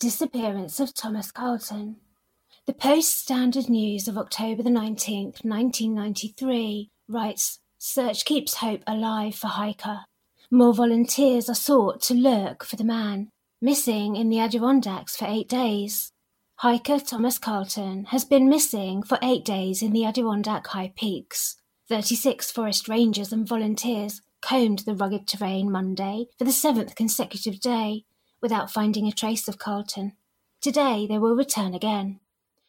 disappearance of Thomas Carlton. The Post Standard News of October the 19th, 1993 writes Search keeps hope alive for hiker. More volunteers are sought to look for the man, missing in the Adirondacks for eight days. Hiker Thomas Carlton has been missing for eight days in the Adirondack High Peaks. 36 forest rangers and volunteers combed the rugged terrain Monday for the seventh consecutive day without finding a trace of Carlton. Today they will return again.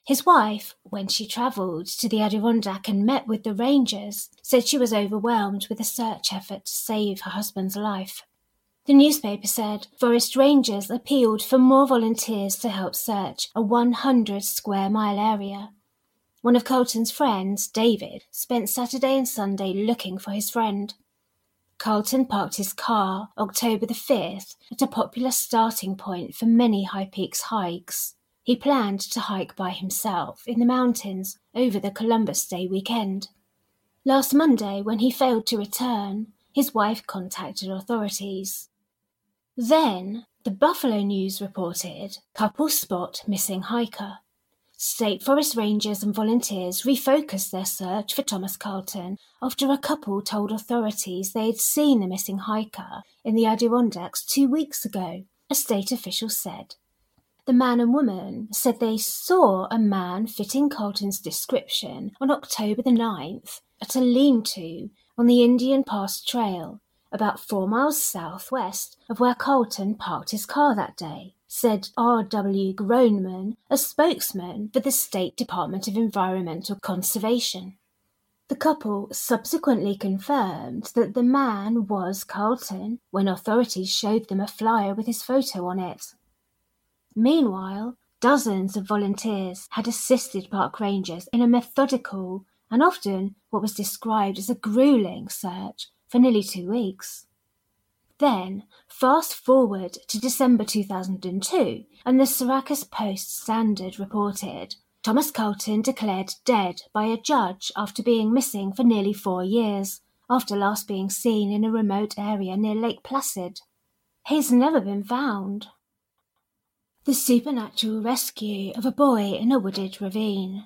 His wife, when she travelled to the Adirondack and met with the rangers, said she was overwhelmed with the search effort to save her husband's life. The newspaper said forest rangers appealed for more volunteers to help search a 100 square mile area. One of Carlton's friends, David, spent Saturday and Sunday looking for his friend. Carlton parked his car October the 5th at a popular starting point for many High Peaks hikes. He planned to hike by himself in the mountains over the Columbus Day weekend. Last Monday, when he failed to return, his wife contacted authorities. Then, the Buffalo News reported couple spot missing hiker. State Forest Rangers and volunteers refocused their search for Thomas Carlton after a couple told authorities they had seen the missing hiker in the Adirondacks two weeks ago, a state official said. The man and woman said they saw a man fitting Carlton's description on October the 9th at a lean to on the Indian Pass Trail, about four miles southwest of where Carlton parked his car that day said R. W. Groneman, a spokesman for the State Department of Environmental Conservation. The couple subsequently confirmed that the man was Carlton when authorities showed them a flyer with his photo on it. Meanwhile, dozens of volunteers had assisted park rangers in a methodical and often what was described as a grueling search for nearly two weeks. Then, fast forward to December 2002, and the Syracuse Post Standard reported Thomas Carlton declared dead by a judge after being missing for nearly four years, after last being seen in a remote area near Lake Placid. He's never been found. The supernatural rescue of a boy in a wooded ravine.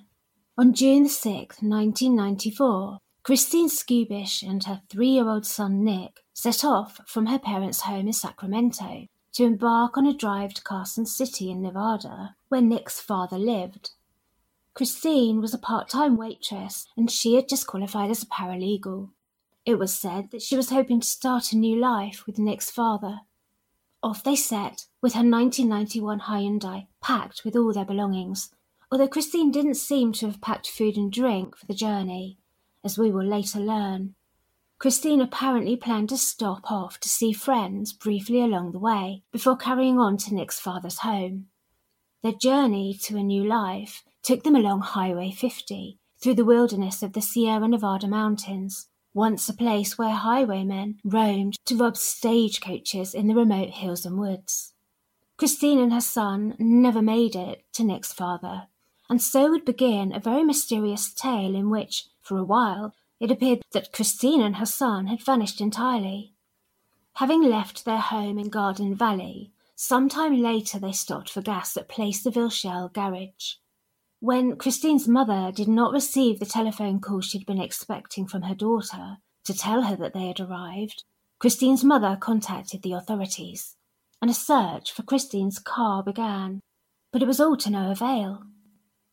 On June 6, 1994, Christine Skubish and her three year old son Nick set off from her parents' home in Sacramento to embark on a drive to Carson City in Nevada, where Nick's father lived. Christine was a part time waitress and she had just qualified as a paralegal. It was said that she was hoping to start a new life with Nick's father. Off they set, with her 1991 Hyundai packed with all their belongings, although Christine didn't seem to have packed food and drink for the journey, as we will later learn. Christine apparently planned to stop off to see friends briefly along the way before carrying on to Nick's father's home. Their journey to a new life took them along Highway 50 through the wilderness of the Sierra Nevada mountains, once a place where highwaymen roamed to rob stagecoaches in the remote hills and woods. Christine and her son never made it to Nick's father, and so would begin a very mysterious tale in which, for a while, it appeared that Christine and her son had vanished entirely. Having left their home in Garden Valley, some time later they stopped for gas at Placerville Shell garage. When Christine's mother did not receive the telephone call she'd been expecting from her daughter to tell her that they had arrived, Christine's mother contacted the authorities, and a search for Christine's car began. But it was all to no avail.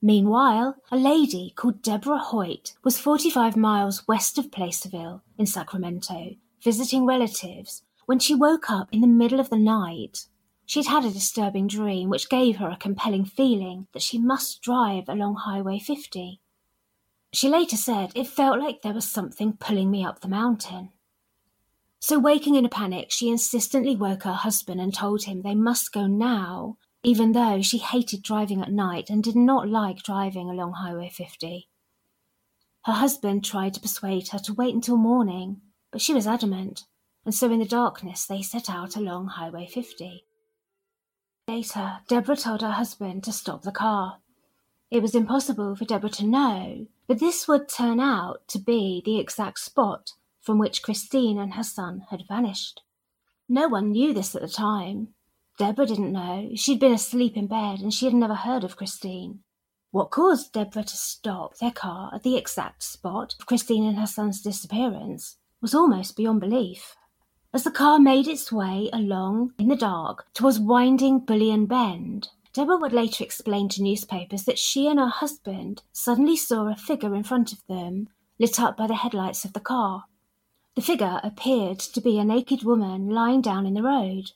Meanwhile, a lady called Deborah Hoyt was 45 miles west of Placerville in Sacramento, visiting relatives, when she woke up in the middle of the night. She'd had a disturbing dream which gave her a compelling feeling that she must drive along Highway 50. She later said it felt like there was something pulling me up the mountain. So, waking in a panic, she insistently woke her husband and told him they must go now even though she hated driving at night and did not like driving along Highway 50. Her husband tried to persuade her to wait until morning, but she was adamant, and so in the darkness they set out along Highway 50. Later, Deborah told her husband to stop the car. It was impossible for Deborah to know, but this would turn out to be the exact spot from which Christine and her son had vanished. No one knew this at the time, Deborah didn't know. She'd been asleep in bed and she had never heard of Christine. What caused Deborah to stop their car at the exact spot of Christine and her son's disappearance was almost beyond belief. As the car made its way along in the dark towards winding Bullion Bend, Deborah would later explain to newspapers that she and her husband suddenly saw a figure in front of them, lit up by the headlights of the car. The figure appeared to be a naked woman lying down in the road.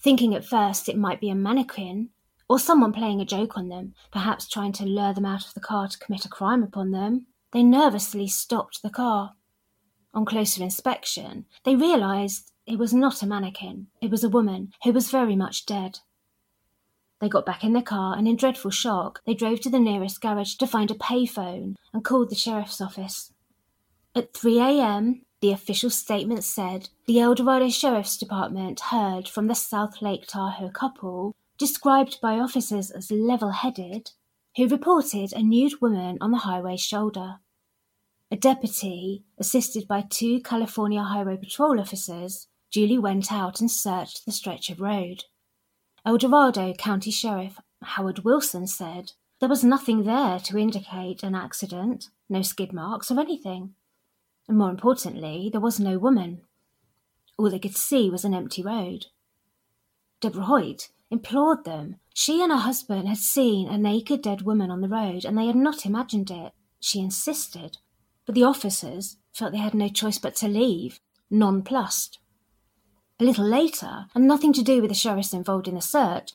Thinking at first it might be a mannequin, or someone playing a joke on them, perhaps trying to lure them out of the car to commit a crime upon them, they nervously stopped the car. On closer inspection, they realized it was not a mannequin, it was a woman who was very much dead. They got back in the car and, in dreadful shock, they drove to the nearest garage to find a payphone and called the sheriff's office. At 3 a.m., the official statement said the El Dorado Sheriff's Department heard from the South Lake Tahoe couple described by officers as level-headed, who reported a nude woman on the highway's shoulder. A deputy, assisted by two California Highway Patrol officers, duly went out and searched the stretch of road. El Dorado County Sheriff Howard Wilson said there was nothing there to indicate an accident, no skid marks or anything. And more importantly, there was no woman. All they could see was an empty road. Deborah Hoyt, implored them. She and her husband had seen a naked dead woman on the road, and they had not imagined it. She insisted. But the officers felt they had no choice but to leave, nonplussed. A little later, and nothing to do with the sheriffs involved in the search,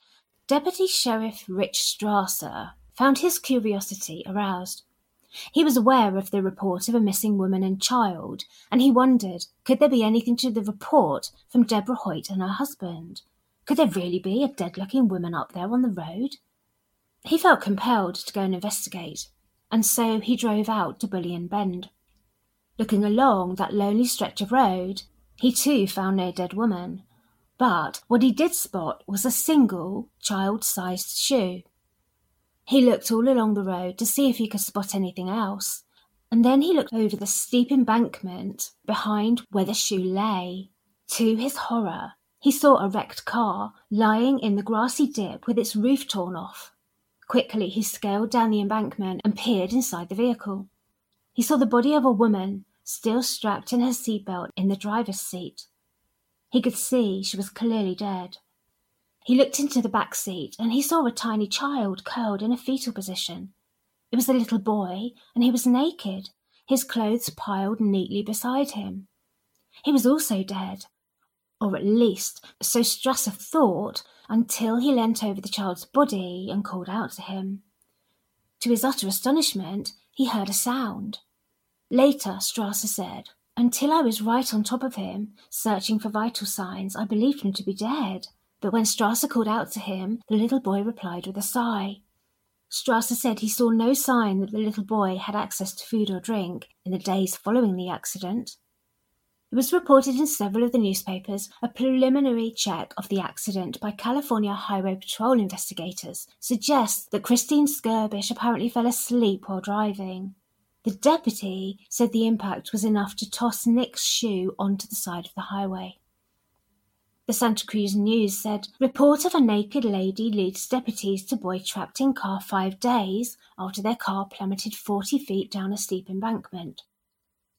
Deputy Sheriff Rich Strasser found his curiosity aroused. He was aware of the report of a missing woman and child, and he wondered could there be anything to the report from Deborah Hoyt and her husband? Could there really be a dead looking woman up there on the road? He felt compelled to go and investigate, and so he drove out to Bullion Bend. Looking along that lonely stretch of road, he too found no dead woman, but what he did spot was a single child sized shoe. He looked all along the road to see if he could spot anything else, and then he looked over the steep embankment behind where the shoe lay. To his horror, he saw a wrecked car lying in the grassy dip with its roof torn off. Quickly he scaled down the embankment and peered inside the vehicle. He saw the body of a woman still strapped in her seatbelt in the driver's seat. He could see she was clearly dead. He looked into the back seat and he saw a tiny child curled in a fetal position. It was a little boy, and he was naked, his clothes piled neatly beside him. He was also dead, or at least so Strasser thought until he leant over the child's body and called out to him. To his utter astonishment, he heard a sound. Later, Strasser said, Until I was right on top of him, searching for vital signs, I believed him to be dead. But when Strasser called out to him, the little boy replied with a sigh. Strasser said he saw no sign that the little boy had access to food or drink in the days following the accident. It was reported in several of the newspapers a preliminary check of the accident by California Highway Patrol investigators suggests that Christine Skubish apparently fell asleep while driving. The deputy said the impact was enough to toss Nick's shoe onto the side of the highway. The Santa Cruz News said report of a naked lady leads deputies to boy trapped in car five days after their car plummeted 40 feet down a steep embankment.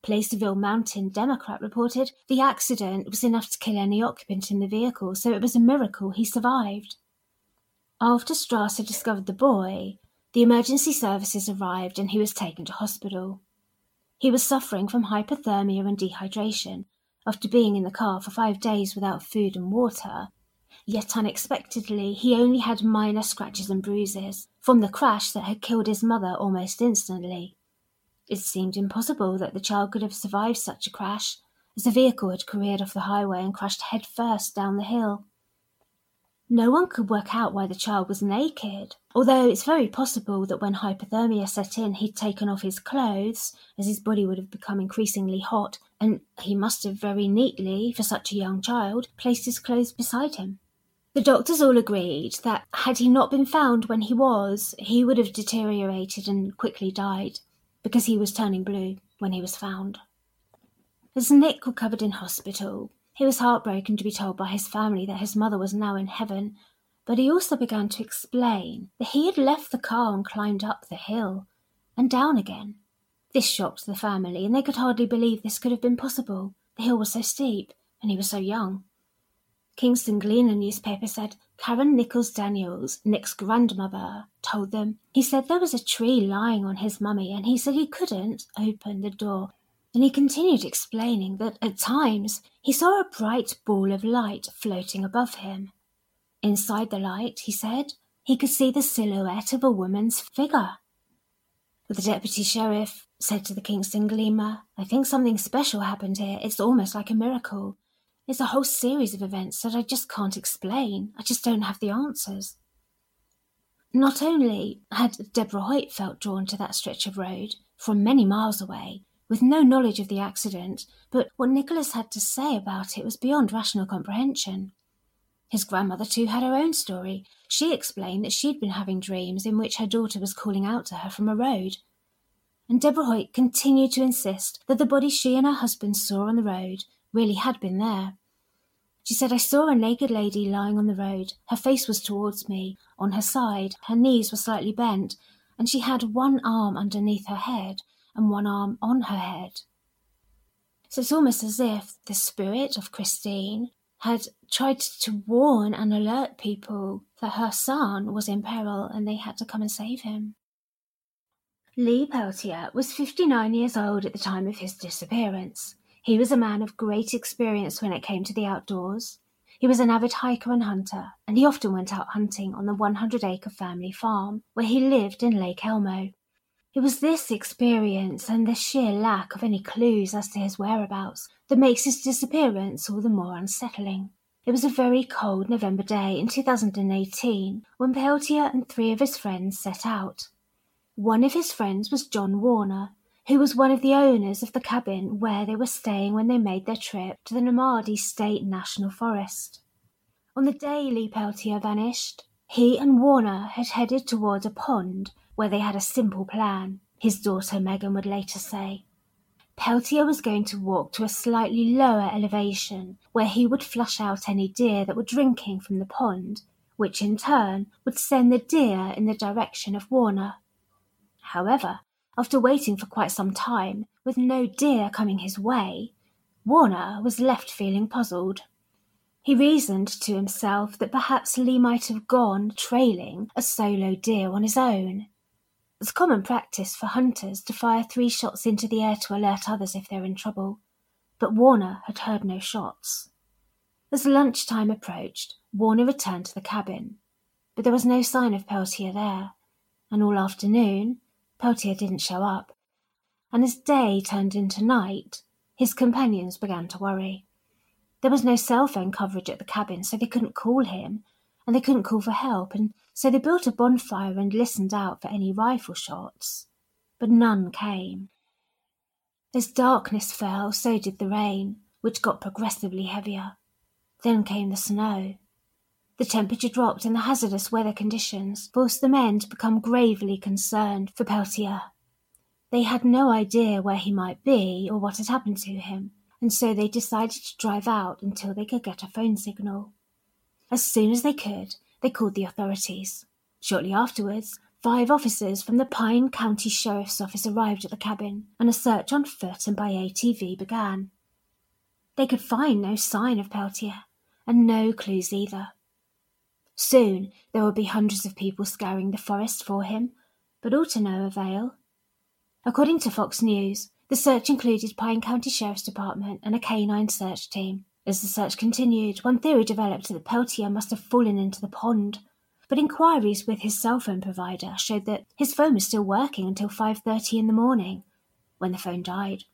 Placerville Mountain Democrat reported the accident was enough to kill any occupant in the vehicle, so it was a miracle he survived. After Strasser discovered the boy, the emergency services arrived and he was taken to hospital. He was suffering from hypothermia and dehydration after being in the car for five days without food and water. Yet unexpectedly, he only had minor scratches and bruises from the crash that had killed his mother almost instantly. It seemed impossible that the child could have survived such a crash, as the vehicle had careered off the highway and crashed head first down the hill. No one could work out why the child was naked, although it's very possible that when hypothermia set in, he'd taken off his clothes, as his body would have become increasingly hot, and he must have very neatly, for such a young child, placed his clothes beside him. The doctors all agreed that had he not been found when he was, he would have deteriorated and quickly died because he was turning blue when he was found. As Nick recovered in hospital, He was heartbroken to be told by his family that his mother was now in heaven, but he also began to explain that he had left the car and climbed up the hill and down again. This shocked the family, and they could hardly believe this could have been possible. The hill was so steep, and he was so young. Kingston Gleaner newspaper said Karen Nichols Daniels, Nick's grandmother, told them. He said there was a tree lying on his mummy, and he said he couldn't open the door and he continued explaining that at times he saw a bright ball of light floating above him. Inside the light, he said, he could see the silhouette of a woman's figure. The deputy sheriff said to the Kingston Gleaner, I think something special happened here. It's almost like a miracle. It's a whole series of events that I just can't explain. I just don't have the answers. Not only had Deborah Hoyt felt drawn to that stretch of road from many miles away, with no knowledge of the accident, but what Nicholas had to say about it was beyond rational comprehension. His grandmother, too, had her own story. She explained that she'd been having dreams in which her daughter was calling out to her from a road. And Deborah Hoyt continued to insist that the body she and her husband saw on the road really had been there. She said, I saw a naked lady lying on the road. Her face was towards me, on her side, her knees were slightly bent, and she had one arm underneath her head and one arm on her head. So it's almost as if the spirit of Christine had tried to warn and alert people that her son was in peril and they had to come and save him. Lee Peltier was 59 years old at the time of his disappearance. He was a man of great experience when it came to the outdoors. He was an avid hiker and hunter, and he often went out hunting on the 100 acre family farm where he lived in Lake Elmo. It was this experience and the sheer lack of any clues as to his whereabouts that makes his disappearance all the more unsettling. It was a very cold November day in 2018 when Peltier and three of his friends set out. One of his friends was John Warner, who was one of the owners of the cabin where they were staying when they made their trip to the Nemadji State National Forest. On the day Lee Peltier vanished, he and Warner had headed toward a pond where they had a simple plan, his daughter Megan would later say. Peltier was going to walk to a slightly lower elevation where he would flush out any deer that were drinking from the pond, which in turn would send the deer in the direction of Warner. However, after waiting for quite some time, with no deer coming his way, Warner was left feeling puzzled. He reasoned to himself that perhaps Lee might have gone trailing a solo deer on his own. It's common practice for hunters to fire three shots into the air to alert others if they're in trouble, but Warner had heard no shots. As lunchtime approached, Warner returned to the cabin, but there was no sign of Peltier there, and all afternoon Peltier didn't show up. And as day turned into night, his companions began to worry. There was no cell phone coverage at the cabin, so they couldn't call him, and they couldn't call for help, and so they built a bonfire and listened out for any rifle shots. But none came. As darkness fell, so did the rain, which got progressively heavier. Then came the snow. The temperature dropped and the hazardous weather conditions forced the men to become gravely concerned for Peltier. They had no idea where he might be or what had happened to him, and so they decided to drive out until they could get a phone signal. As soon as they could, they called the authorities. Shortly afterwards, five officers from the Pine County Sheriff's Office arrived at the cabin, and a search on foot and by ATV began. They could find no sign of Peltier, and no clues either. Soon there would be hundreds of people scouring the forest for him, but all to no avail. According to Fox News, the search included Pine County Sheriff's Department and a canine search team. As the search continued, one theory developed that Peltier must have fallen into the pond, but inquiries with his cell phone provider showed that his phone was still working until 5:30 in the morning, when the phone died.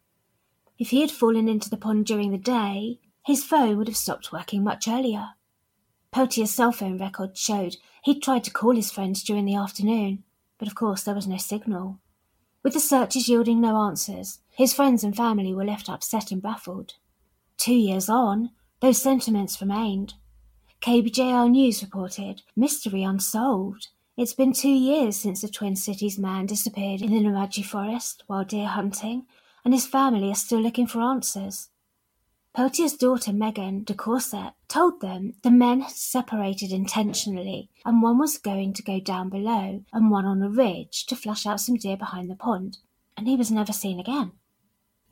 If he had fallen into the pond during the day, his phone would have stopped working much earlier. Peltier's cell phone record showed he'd tried to call his friends during the afternoon, but of course there was no signal. With the searches yielding no answers, his friends and family were left upset and baffled. Two years on, those sentiments remained. KBJR News reported, Mystery unsolved. It's been two years since the Twin Cities man disappeared in the Nemadji forest while deer hunting, and his family are still looking for answers. Peltier's daughter Megan de Courset told them the men had separated intentionally and one was going to go down below and one on a ridge to flush out some deer behind the pond, and he was never seen again.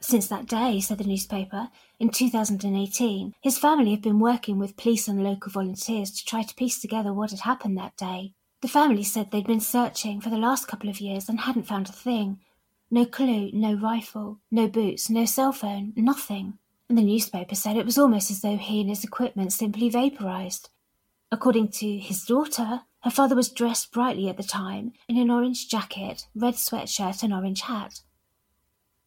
Since that day, said the newspaper, in 2018, his family have been working with police and local volunteers to try to piece together what had happened that day. The family said they'd been searching for the last couple of years and hadn't found a thing. No clue, no rifle, no boots, no cell phone, nothing. And the newspaper said it was almost as though he and his equipment simply vaporized. According to his daughter, her father was dressed brightly at the time in an orange jacket, red sweatshirt, and orange hat.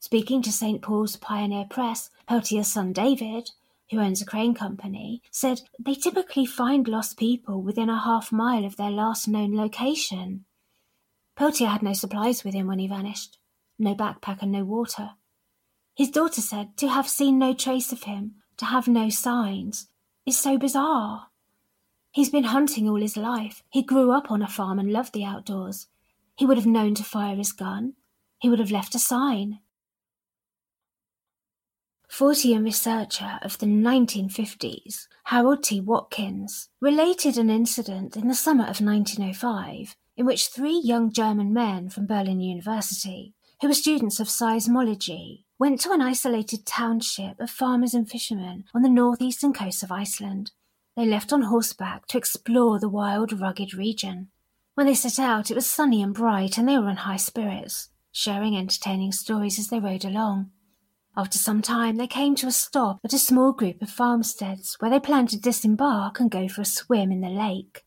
Speaking to St. Paul's Pioneer Press, Peltier's son David, who owns a crane company, said they typically find lost people within a half mile of their last known location. Peltier had no supplies with him when he vanished, no backpack and no water. His daughter said to have seen no trace of him, to have no signs, is so bizarre. He's been hunting all his life. He grew up on a farm and loved the outdoors. He would have known to fire his gun. He would have left a sign. Fortean researcher of the 1950s, Harold T. Watkins, related an incident in the summer of 1905 in which three young German men from Berlin University, who were students of seismology, went to an isolated township of farmers and fishermen on the northeastern coast of Iceland. They left on horseback to explore the wild, rugged region. When they set out, it was sunny and bright, and they were in high spirits, sharing entertaining stories as they rode along. After some time, they came to a stop at a small group of farmsteads where they planned to disembark and go for a swim in the lake.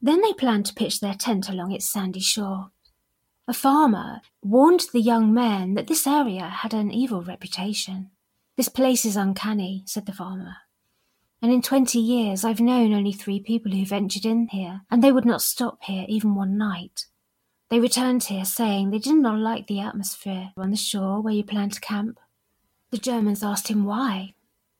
Then they planned to pitch their tent along its sandy shore. A farmer warned the young men that this area had an evil reputation. This place is uncanny, said the farmer. And in twenty years I've known only three people who ventured in here, and they would not stop here even one night. They returned here saying they did not like the atmosphere on the shore where you planned to camp. The Germans asked him why.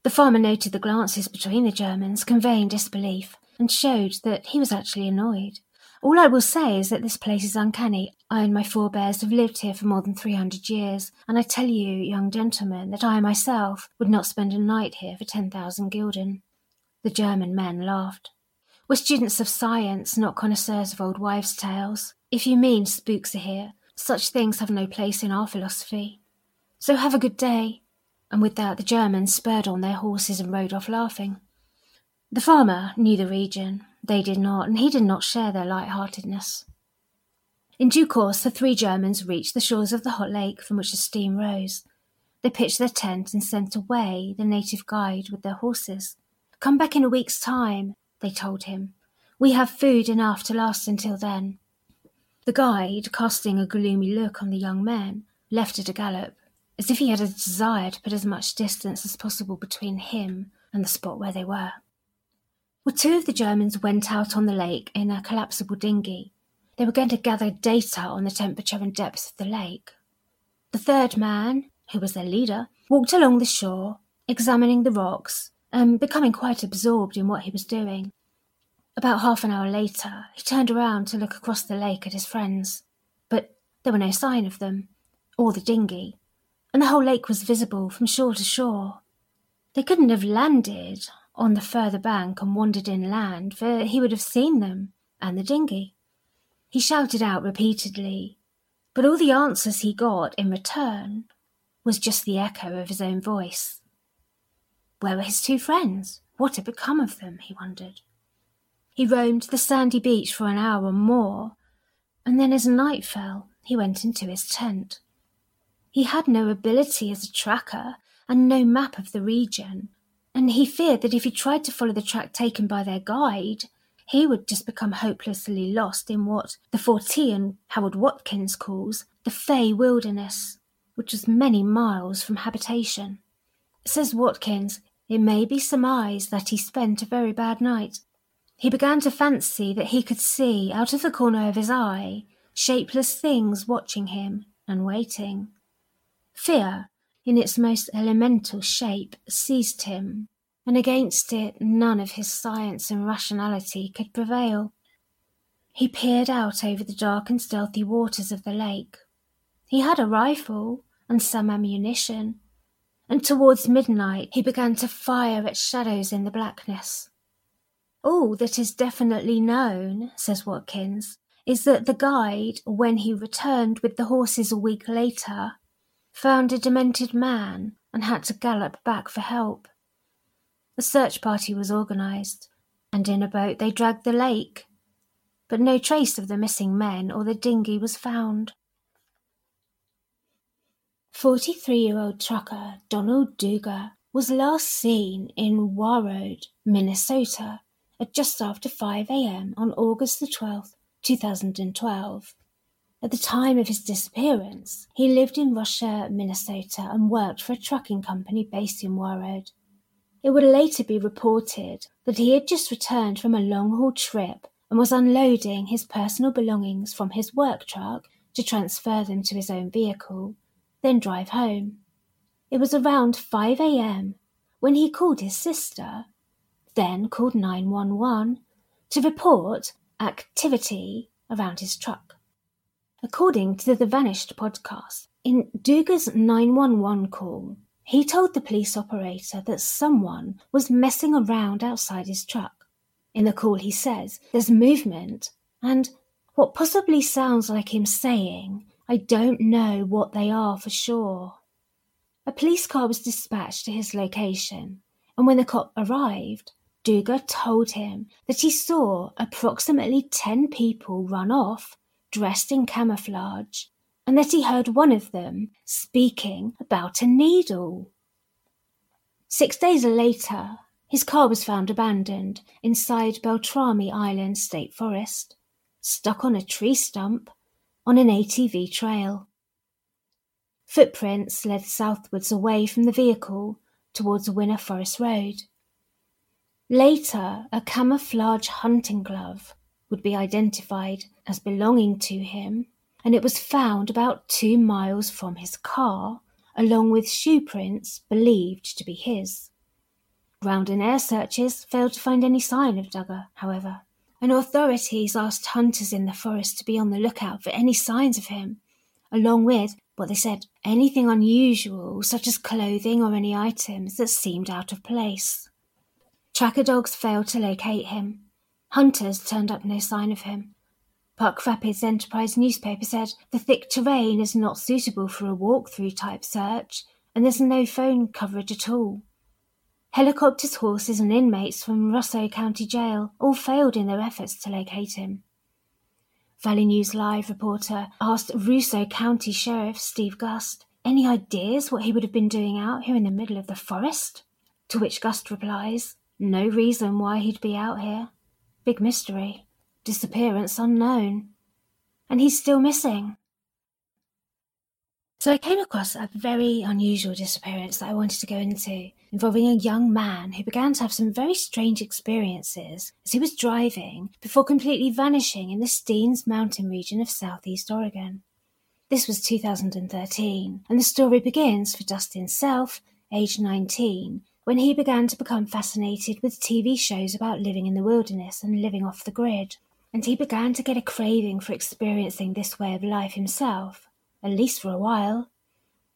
The farmer noted the glances between the Germans, conveying disbelief, and showed that he was actually annoyed. All I will say is that this place is uncanny. I and my forebears have lived here for more than three hundred years, and I tell you, young gentlemen, that I myself would not spend a night here for ten thousand gulden. The German men laughed. We're students of science, not connoisseurs of old wives' tales. If you mean spooks are here, such things have no place in our philosophy. So have a good day and with that the Germans spurred on their horses and rode off laughing. The farmer knew the region, they did not, and he did not share their light-heartedness. In due course, the three Germans reached the shores of the hot lake from which the steam rose. They pitched their tent and sent away the native guide with their horses. Come back in a week's time, they told him. We have food enough to last until then. The guide, casting a gloomy look on the young men, left at a gallop as if he had a desire to put as much distance as possible between him and the spot where they were. Well, two of the Germans went out on the lake in a collapsible dinghy. They were going to gather data on the temperature and depth of the lake. The third man, who was their leader, walked along the shore, examining the rocks and becoming quite absorbed in what he was doing. About half an hour later, he turned around to look across the lake at his friends, but there were no sign of them, or the dinghy and the whole lake was visible from shore to shore. They couldn't have landed on the further bank and wandered inland, for he would have seen them and the dinghy. He shouted out repeatedly, but all the answers he got in return was just the echo of his own voice. Where were his two friends? What had become of them? he wondered. He roamed the sandy beach for an hour or more, and then as night fell, he went into his tent. He had no ability as a tracker and no map of the region, and he feared that if he tried to follow the track taken by their guide, he would just become hopelessly lost in what the Fortean Howard Watkins calls the Fey Wilderness, which was many miles from habitation. Says Watkins, it may be surmised that he spent a very bad night. He began to fancy that he could see, out of the corner of his eye, shapeless things watching him and waiting. Fear, in its most elemental shape, seized him, and against it none of his science and rationality could prevail. He peered out over the dark and stealthy waters of the lake. He had a rifle and some ammunition, and towards midnight he began to fire at shadows in the blackness. All that is definitely known, says Watkins, is that the guide, when he returned with the horses a week later, found a demented man and had to gallop back for help. A search party was organised, and in a boat they dragged the lake, but no trace of the missing men or the dinghy was found. 43 year old trucker Donald Duga was last seen in Warroad, Minnesota at just after 5 a.m. on August the 12th, 2012. At the time of his disappearance, he lived in Russia, Minnesota and worked for a trucking company based in Warroad. It would later be reported that he had just returned from a long haul trip and was unloading his personal belongings from his work truck to transfer them to his own vehicle, then drive home. It was around 5 a.m. when he called his sister, then called 911 to report activity around his truck. According to the Vanished podcast, in Duga's 911 call, he told the police operator that someone was messing around outside his truck. In the call, he says there's movement and what possibly sounds like him saying, I don't know what they are for sure. A police car was dispatched to his location, and when the cop arrived, Duga told him that he saw approximately 10 people run off dressed in camouflage and that he heard one of them speaking about a needle. Six days later, his car was found abandoned inside Beltrami Island State Forest, stuck on a tree stump on an ATV trail. Footprints led southwards away from the vehicle towards Winner Forest Road. Later, a camouflage hunting glove would be identified as belonging to him and it was found about two miles from his car, along with shoe prints believed to be his. Ground and air searches failed to find any sign of Duga, however, and authorities asked hunters in the forest to be on the lookout for any signs of him, along with, what they said, anything unusual, such as clothing or any items that seemed out of place. Tracker dogs failed to locate him. Hunters turned up no sign of him, Park Rapids Enterprise newspaper said the thick terrain is not suitable for a walk-through type search, and there's no phone coverage at all. Helicopters, horses, and inmates from Roseau County Jail all failed in their efforts to locate him. Valley News Live reporter asked Roseau County Sheriff Steve Gust any ideas what he would have been doing out here in the middle of the forest? To which Gust replies, No reason why he'd be out here. Big mystery disappearance unknown, and he's still missing. So I came across a very unusual disappearance that I wanted to go into, involving a young man who began to have some very strange experiences as he was driving before completely vanishing in the Steens Mountain region of southeast Oregon. This was 2013, and the story begins for Dustin Self, aged 19, when he began to become fascinated with TV shows about living in the wilderness and living off the grid and he began to get a craving for experiencing this way of life himself, at least for a while.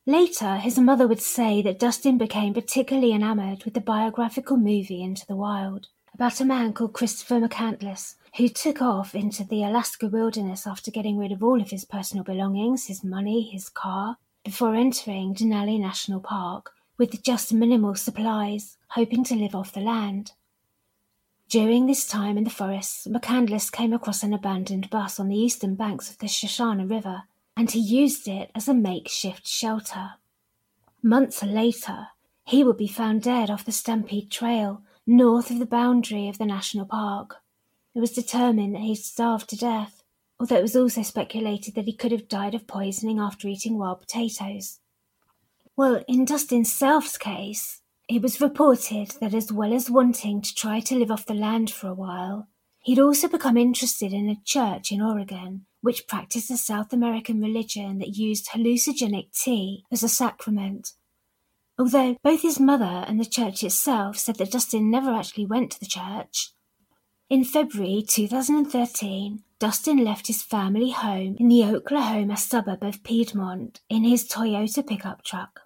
Later, his mother would say that Dustin became particularly enamored with the biographical movie Into the Wild, about a man called Christopher McCandless, who took off into the Alaska wilderness after getting rid of all of his personal belongings, his money, his car, before entering Denali National Park with just minimal supplies, hoping to live off the land. During this time in the forests, McCandless came across an abandoned bus on the eastern banks of the Sushana River, and he used it as a makeshift shelter. Months later, he would be found dead off the Stampede Trail, north of the boundary of the national park. It was determined that he starved to death, although it was also speculated that he could have died of poisoning after eating wild potatoes. Well, in Dustin Self's case, it was reported that as well as wanting to try to live off the land for a while, he'd also become interested in a church in Oregon which practiced a South American religion that used hallucinogenic tea as a sacrament. Although both his mother and the church itself said that Dustin never actually went to the church. In February 2013, Dustin left his family home in the Oklahoma suburb of Piedmont in his Toyota pickup truck.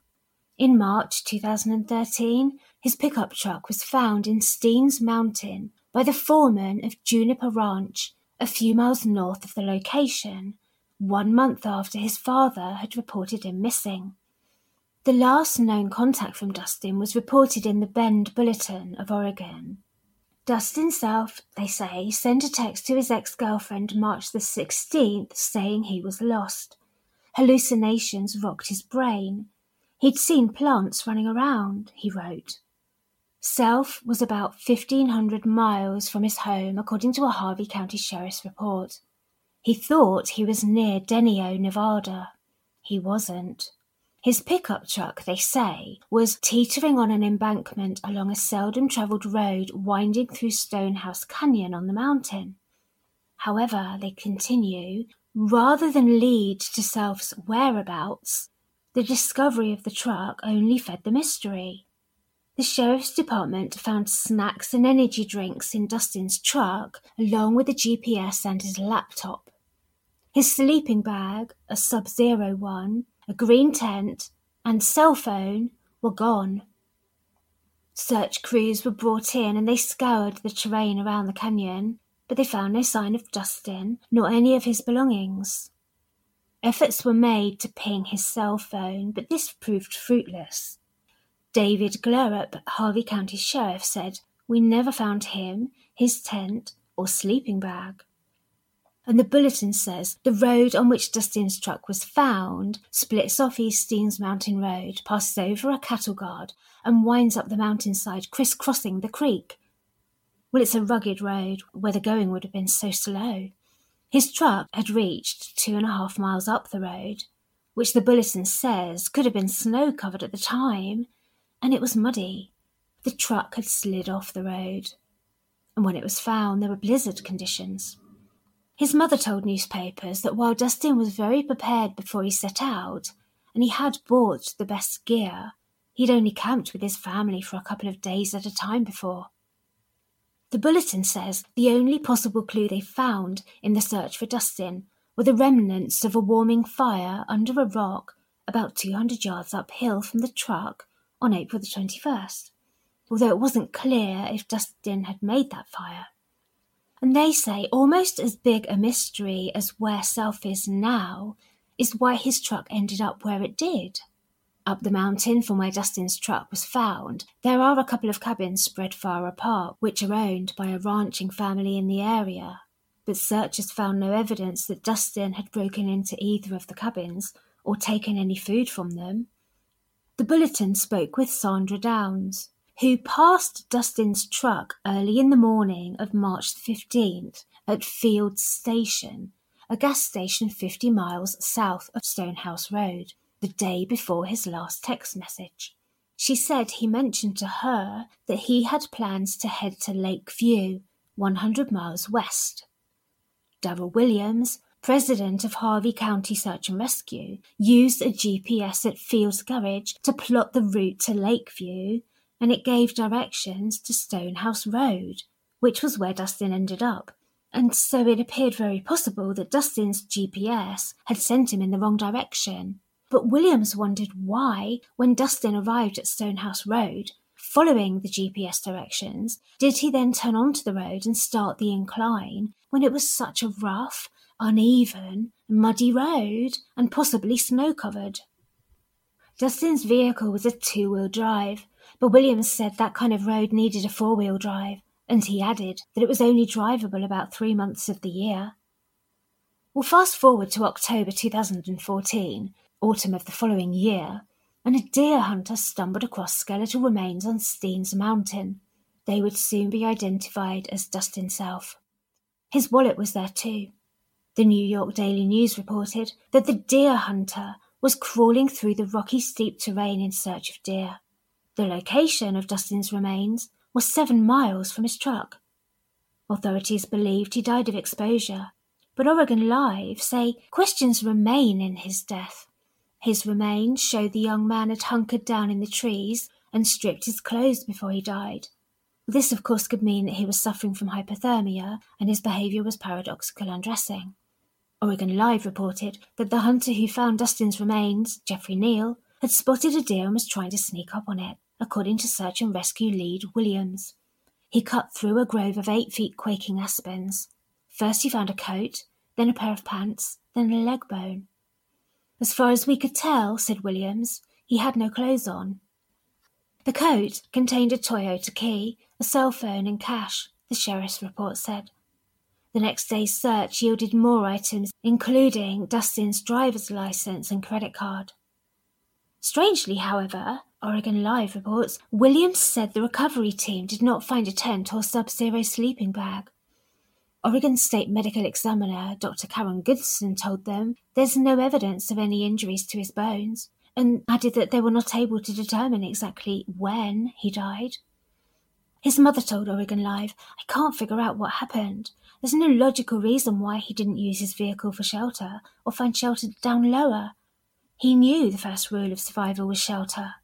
In March 2013, his pickup truck was found in Steens Mountain by the foreman of Juniper Ranch, a few miles north of the location, one month after his father had reported him missing. The last known contact from Dustin was reported in the Bend Bulletin of Oregon. Dustin Self, they say, sent a text to his ex girlfriend March the 16th saying he was lost. Hallucinations rocked his brain. He'd seen plants running around, he wrote. Self was about 1,500 miles from his home, according to a Harney County Sheriff's report. He thought he was near Denio, Nevada. He wasn't. His pickup truck, they say, was teetering on an embankment along a seldom travelled road winding through Stonehouse Canyon on the mountain. However, they continue, rather than lead to Self's whereabouts, the discovery of the truck only fed the mystery. The sheriff's department found snacks and energy drinks in Dustin's truck, along with a GPS and his laptop. His sleeping bag, a Sub Zero one, a green tent, and cell phone were gone. Search crews were brought in and they scoured the terrain around the canyon, but they found no sign of Dustin nor any of his belongings. Efforts were made to ping his cell phone, but this proved fruitless. David Glerup, Harney County Sheriff, said, We never found him, his tent, or sleeping bag and the bulletin says the road on which Dustin's truck was found splits off East Steens Mountain Road, passes over a cattle guard, and winds up the mountainside, crisscrossing the creek. Well, it's a rugged road where the going would have been so slow. His truck had reached two and a half miles up the road, which the bulletin says could have been snow covered at the time, and it was muddy. The truck had slid off the road, and when it was found, there were blizzard conditions. His mother told newspapers that while Dustin was very prepared before he set out, and he had bought the best gear, he'd only camped with his family for a couple of days at a time before. The bulletin says the only possible clue they found in the search for Dustin were the remnants of a warming fire under a rock about 200 yards uphill from the truck on April the 21st, although it wasn't clear if Dustin had made that fire. And they say almost as big a mystery as where Self is now is why his truck ended up where it did. Up the mountain from where Dustin's truck was found, there are a couple of cabins spread far apart, which are owned by a ranching family in the area. But searchers found no evidence that Dustin had broken into either of the cabins or taken any food from them. The bulletin spoke with Sandra Downs, who passed Dustin's truck early in the morning of March 15th at Field Station, a gas station 50 miles south of Stonehouse Road, the day before his last text message. She said he mentioned to her that he had plans to head to Lake View, 100 miles west. Darrell Williams, president of Harney County Search and Rescue, used a GPS at Field's garage to plot the route to Lakeview and it gave directions to Stonehouse Road, which was where Dustin ended up. And so it appeared very possible that Dustin's GPS had sent him in the wrong direction. But Williams wondered why, when Dustin arrived at Stonehouse Road, following the GPS directions, did he then turn onto the road and start the incline when it was such a rough, uneven, muddy road and possibly snow covered? Dustin's vehicle was a two wheel drive, but Williams said that kind of road needed a four wheel drive, and he added that it was only drivable about three months of the year. We'll fast forward to October 2014, autumn of the following year, and a deer hunter stumbled across skeletal remains on Steens Mountain. They would soon be identified as Dustin Self. His wallet was there too. The New York Daily News reported that the deer hunter was crawling through the rocky steep terrain in search of deer. The location of Dustin's remains was seven miles from his truck. Authorities believed he died of exposure, but Oregon Live say questions remain in his death. His remains show the young man had hunkered down in the trees and stripped his clothes before he died. This, of course, could mean that he was suffering from hypothermia and his behavior was paradoxical undressing. Oregon Live reported that the hunter who found Dustin's remains, Jeffrey Neal, had spotted a deer and was trying to sneak up on it, according to search and rescue lead Williams. He cut through a grove of eight feet quaking aspens. First he found a coat, then a pair of pants, then a leg bone. As far as we could tell, said Williams, he had no clothes on. The coat contained a Toyota key, a cell phone, and cash, the sheriff's report said. The next day's search yielded more items, including Dustin's driver's license and credit card. Strangely, however, Oregon Live reports, Williams said the recovery team did not find a tent or sub zero sleeping bag. Oregon State Medical Examiner Dr. Karen Gunson told them there's no evidence of any injuries to his bones and added that they were not able to determine exactly when he died. His mother told Oregon Live, I can't figure out what happened. There's no logical reason why he didn't use his vehicle for shelter or find shelter down lower. He knew the first rule of survival was shelter.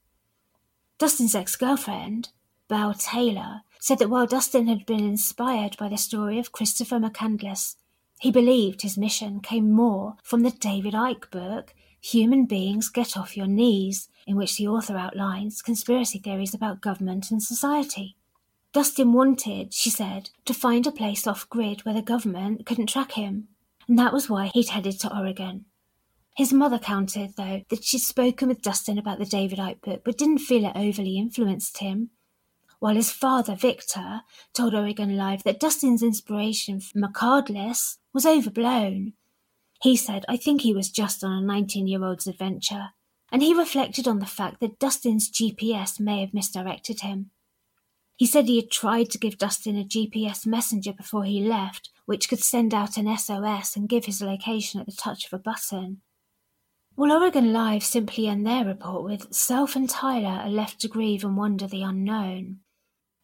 Dustin's ex girlfriend, Belle Taylor, said that while Dustin had been inspired by the story of Christopher McCandless, he believed his mission came more from the David Icke book Human Beings Get Off Your Knees, in which the author outlines conspiracy theories about government and society. Dustin wanted, she said, to find a place off grid where the government couldn't track him, and that was why he'd headed to Oregon. His mother counted, though, that she'd spoken with Dustin about the David Icke book, but didn't feel it overly influenced him. While his father, Victor, told Oregon Live that Dustin's inspiration for McCandless was overblown he said, I think he was just on a 19 year old's adventure, and he reflected on the fact that Dustin's GPS may have misdirected him. He said he had tried to give Dustin a GPS messenger before he left, which could send out an SOS and give his location at the touch of a button. Well, Oregon Live simply end their report with Self and Tyler are left to grieve and wonder the unknown.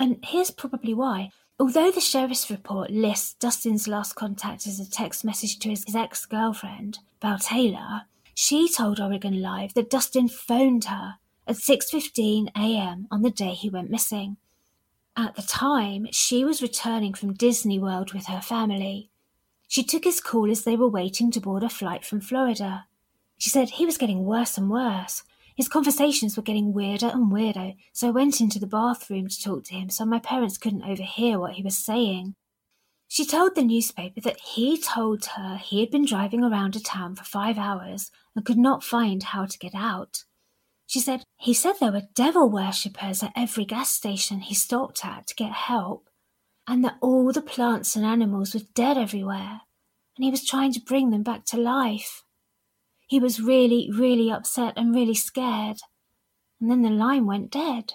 And here's probably why. Although the sheriff's report lists Dustin's last contact as a text message to his ex girlfriend, Belle Taylor, she told Oregon Live that Dustin phoned her at 6:15 a.m. on the day he went missing. At the time, she was returning from Disney World with her family. She took his call as they were waiting to board a flight from Florida. She said he was getting worse and worse. His conversations were getting weirder and weirder, so I went into the bathroom to talk to him so my parents couldn't overhear what he was saying. She told the newspaper that he told her he had been driving around a town for five hours and could not find how to get out. She said he said there were devil worshippers at every gas station he stopped at to get help, and that all the plants and animals were dead everywhere, and he was trying to bring them back to life. He was really, really upset and really scared. And then the line went dead.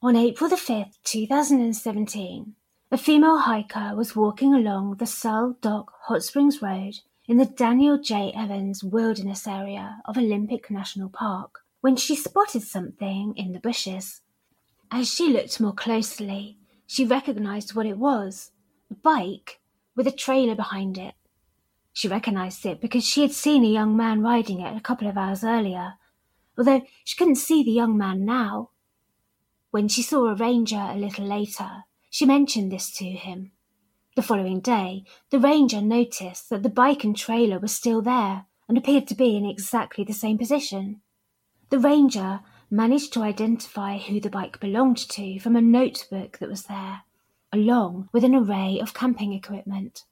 On April the 5th, 2017, a female hiker was walking along the Sol Duc Hot Springs Road in the Daniel J. Evans Wilderness Area of Olympic National Park when she spotted something in the bushes. As she looked more closely, she recognized what it was a bike with a trailer behind it she recognized it because she had seen a young man riding it a couple of hours earlier, although she couldn't see the young man now. When she saw a ranger a little later, she mentioned this to him. The following day, the ranger noticed that the bike and trailer were still there and appeared to be in exactly the same position. The ranger managed to identify who the bike belonged to from a notebook that was there, along with an array of camping equipment.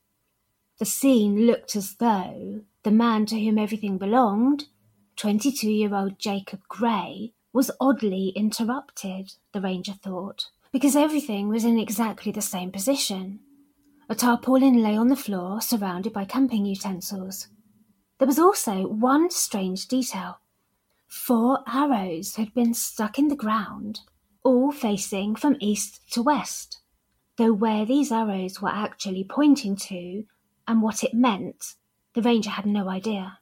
The scene looked as though the man to whom everything belonged, 22 year old Jacob Gray, was oddly interrupted, the ranger thought, because everything was in exactly the same position. A tarpaulin lay on the floor, surrounded by camping utensils. There was also one strange detail. Four arrows had been stuck in the ground, all facing from east to west, though where these arrows were actually pointing to and what it meant, the ranger had no idea.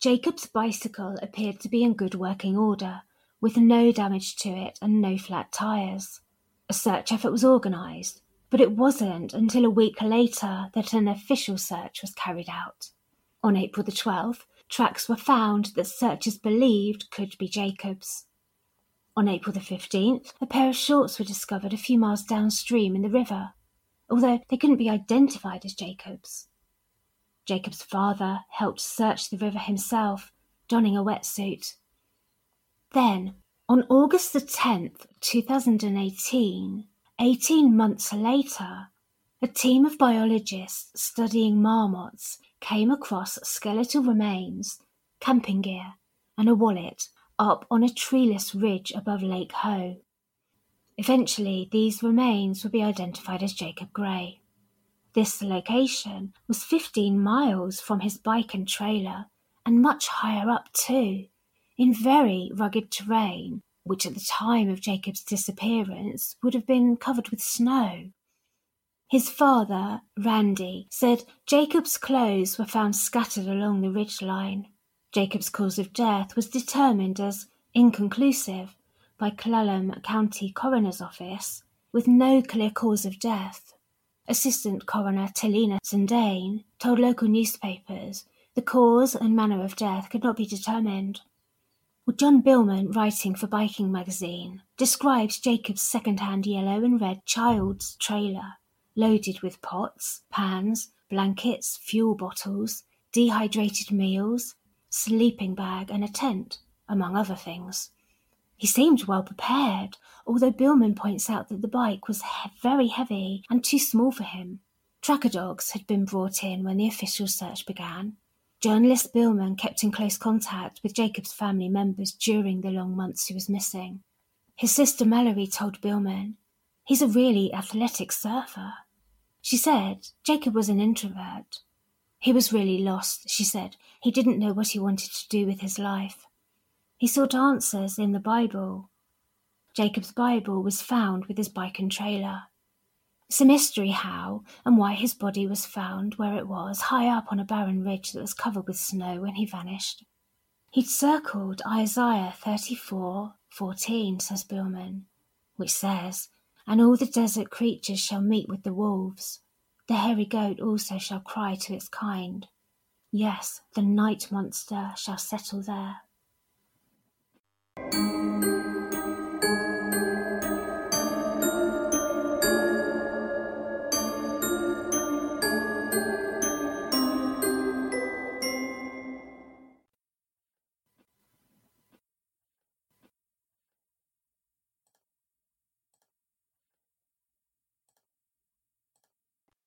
Jacob's bicycle appeared to be in good working order, with no damage to it and no flat tyres. A search effort was organised, but it wasn't until a week later that an official search was carried out. On April the 12th, tracks were found that searchers believed could be Jacob's. On April the 15th, a pair of shorts were discovered a few miles downstream in the river although they couldn't be identified as Jacob's. Jacob's father helped search the river himself donning a wetsuit. Then, on August the 10th, 2018, 18 months later, a team of biologists studying marmots came across skeletal remains, camping gear, and a wallet up on a treeless ridge above Lake Hoh. Eventually, these remains would be identified as Jacob Gray. This location was 15 miles from his bike and trailer, and much higher up too, in very rugged terrain, which at the time of Jacob's disappearance would have been covered with snow. His father, Randy, said Jacob's clothes were found scattered along the ridge line. Jacob's cause of death was determined as inconclusive by Clallam County Coroner's Office, with no clear cause of death. Assistant Coroner Talina Zindane told local newspapers the cause and manner of death could not be determined. Well, John Billman, writing for Biking magazine, describes Jacob's second-hand yellow and red child's trailer loaded with pots, pans, blankets, fuel bottles, dehydrated meals, sleeping bag, and a tent, among other things. He seemed well prepared, although Billman points out that the bike was he- very heavy and too small for him. Tracker dogs had been brought in when the official search began. Journalist Billman kept in close contact with Jacob's family members during the long months he was missing. His sister Mallory told Billman, He's a really athletic surfer. She said Jacob was an introvert. He was really lost, she said. He didn't know what he wanted to do with his life. He sought answers in the Bible. Jacob's Bible was found with his bike and trailer. It's a mystery how and why his body was found where it was, high up on a barren ridge that was covered with snow when he vanished. He'd circled Isaiah 34:14, says Billman, which says, and all the desert creatures shall meet with the wolves. The hairy goat also shall cry to its kind. Yes, the night monster shall settle there.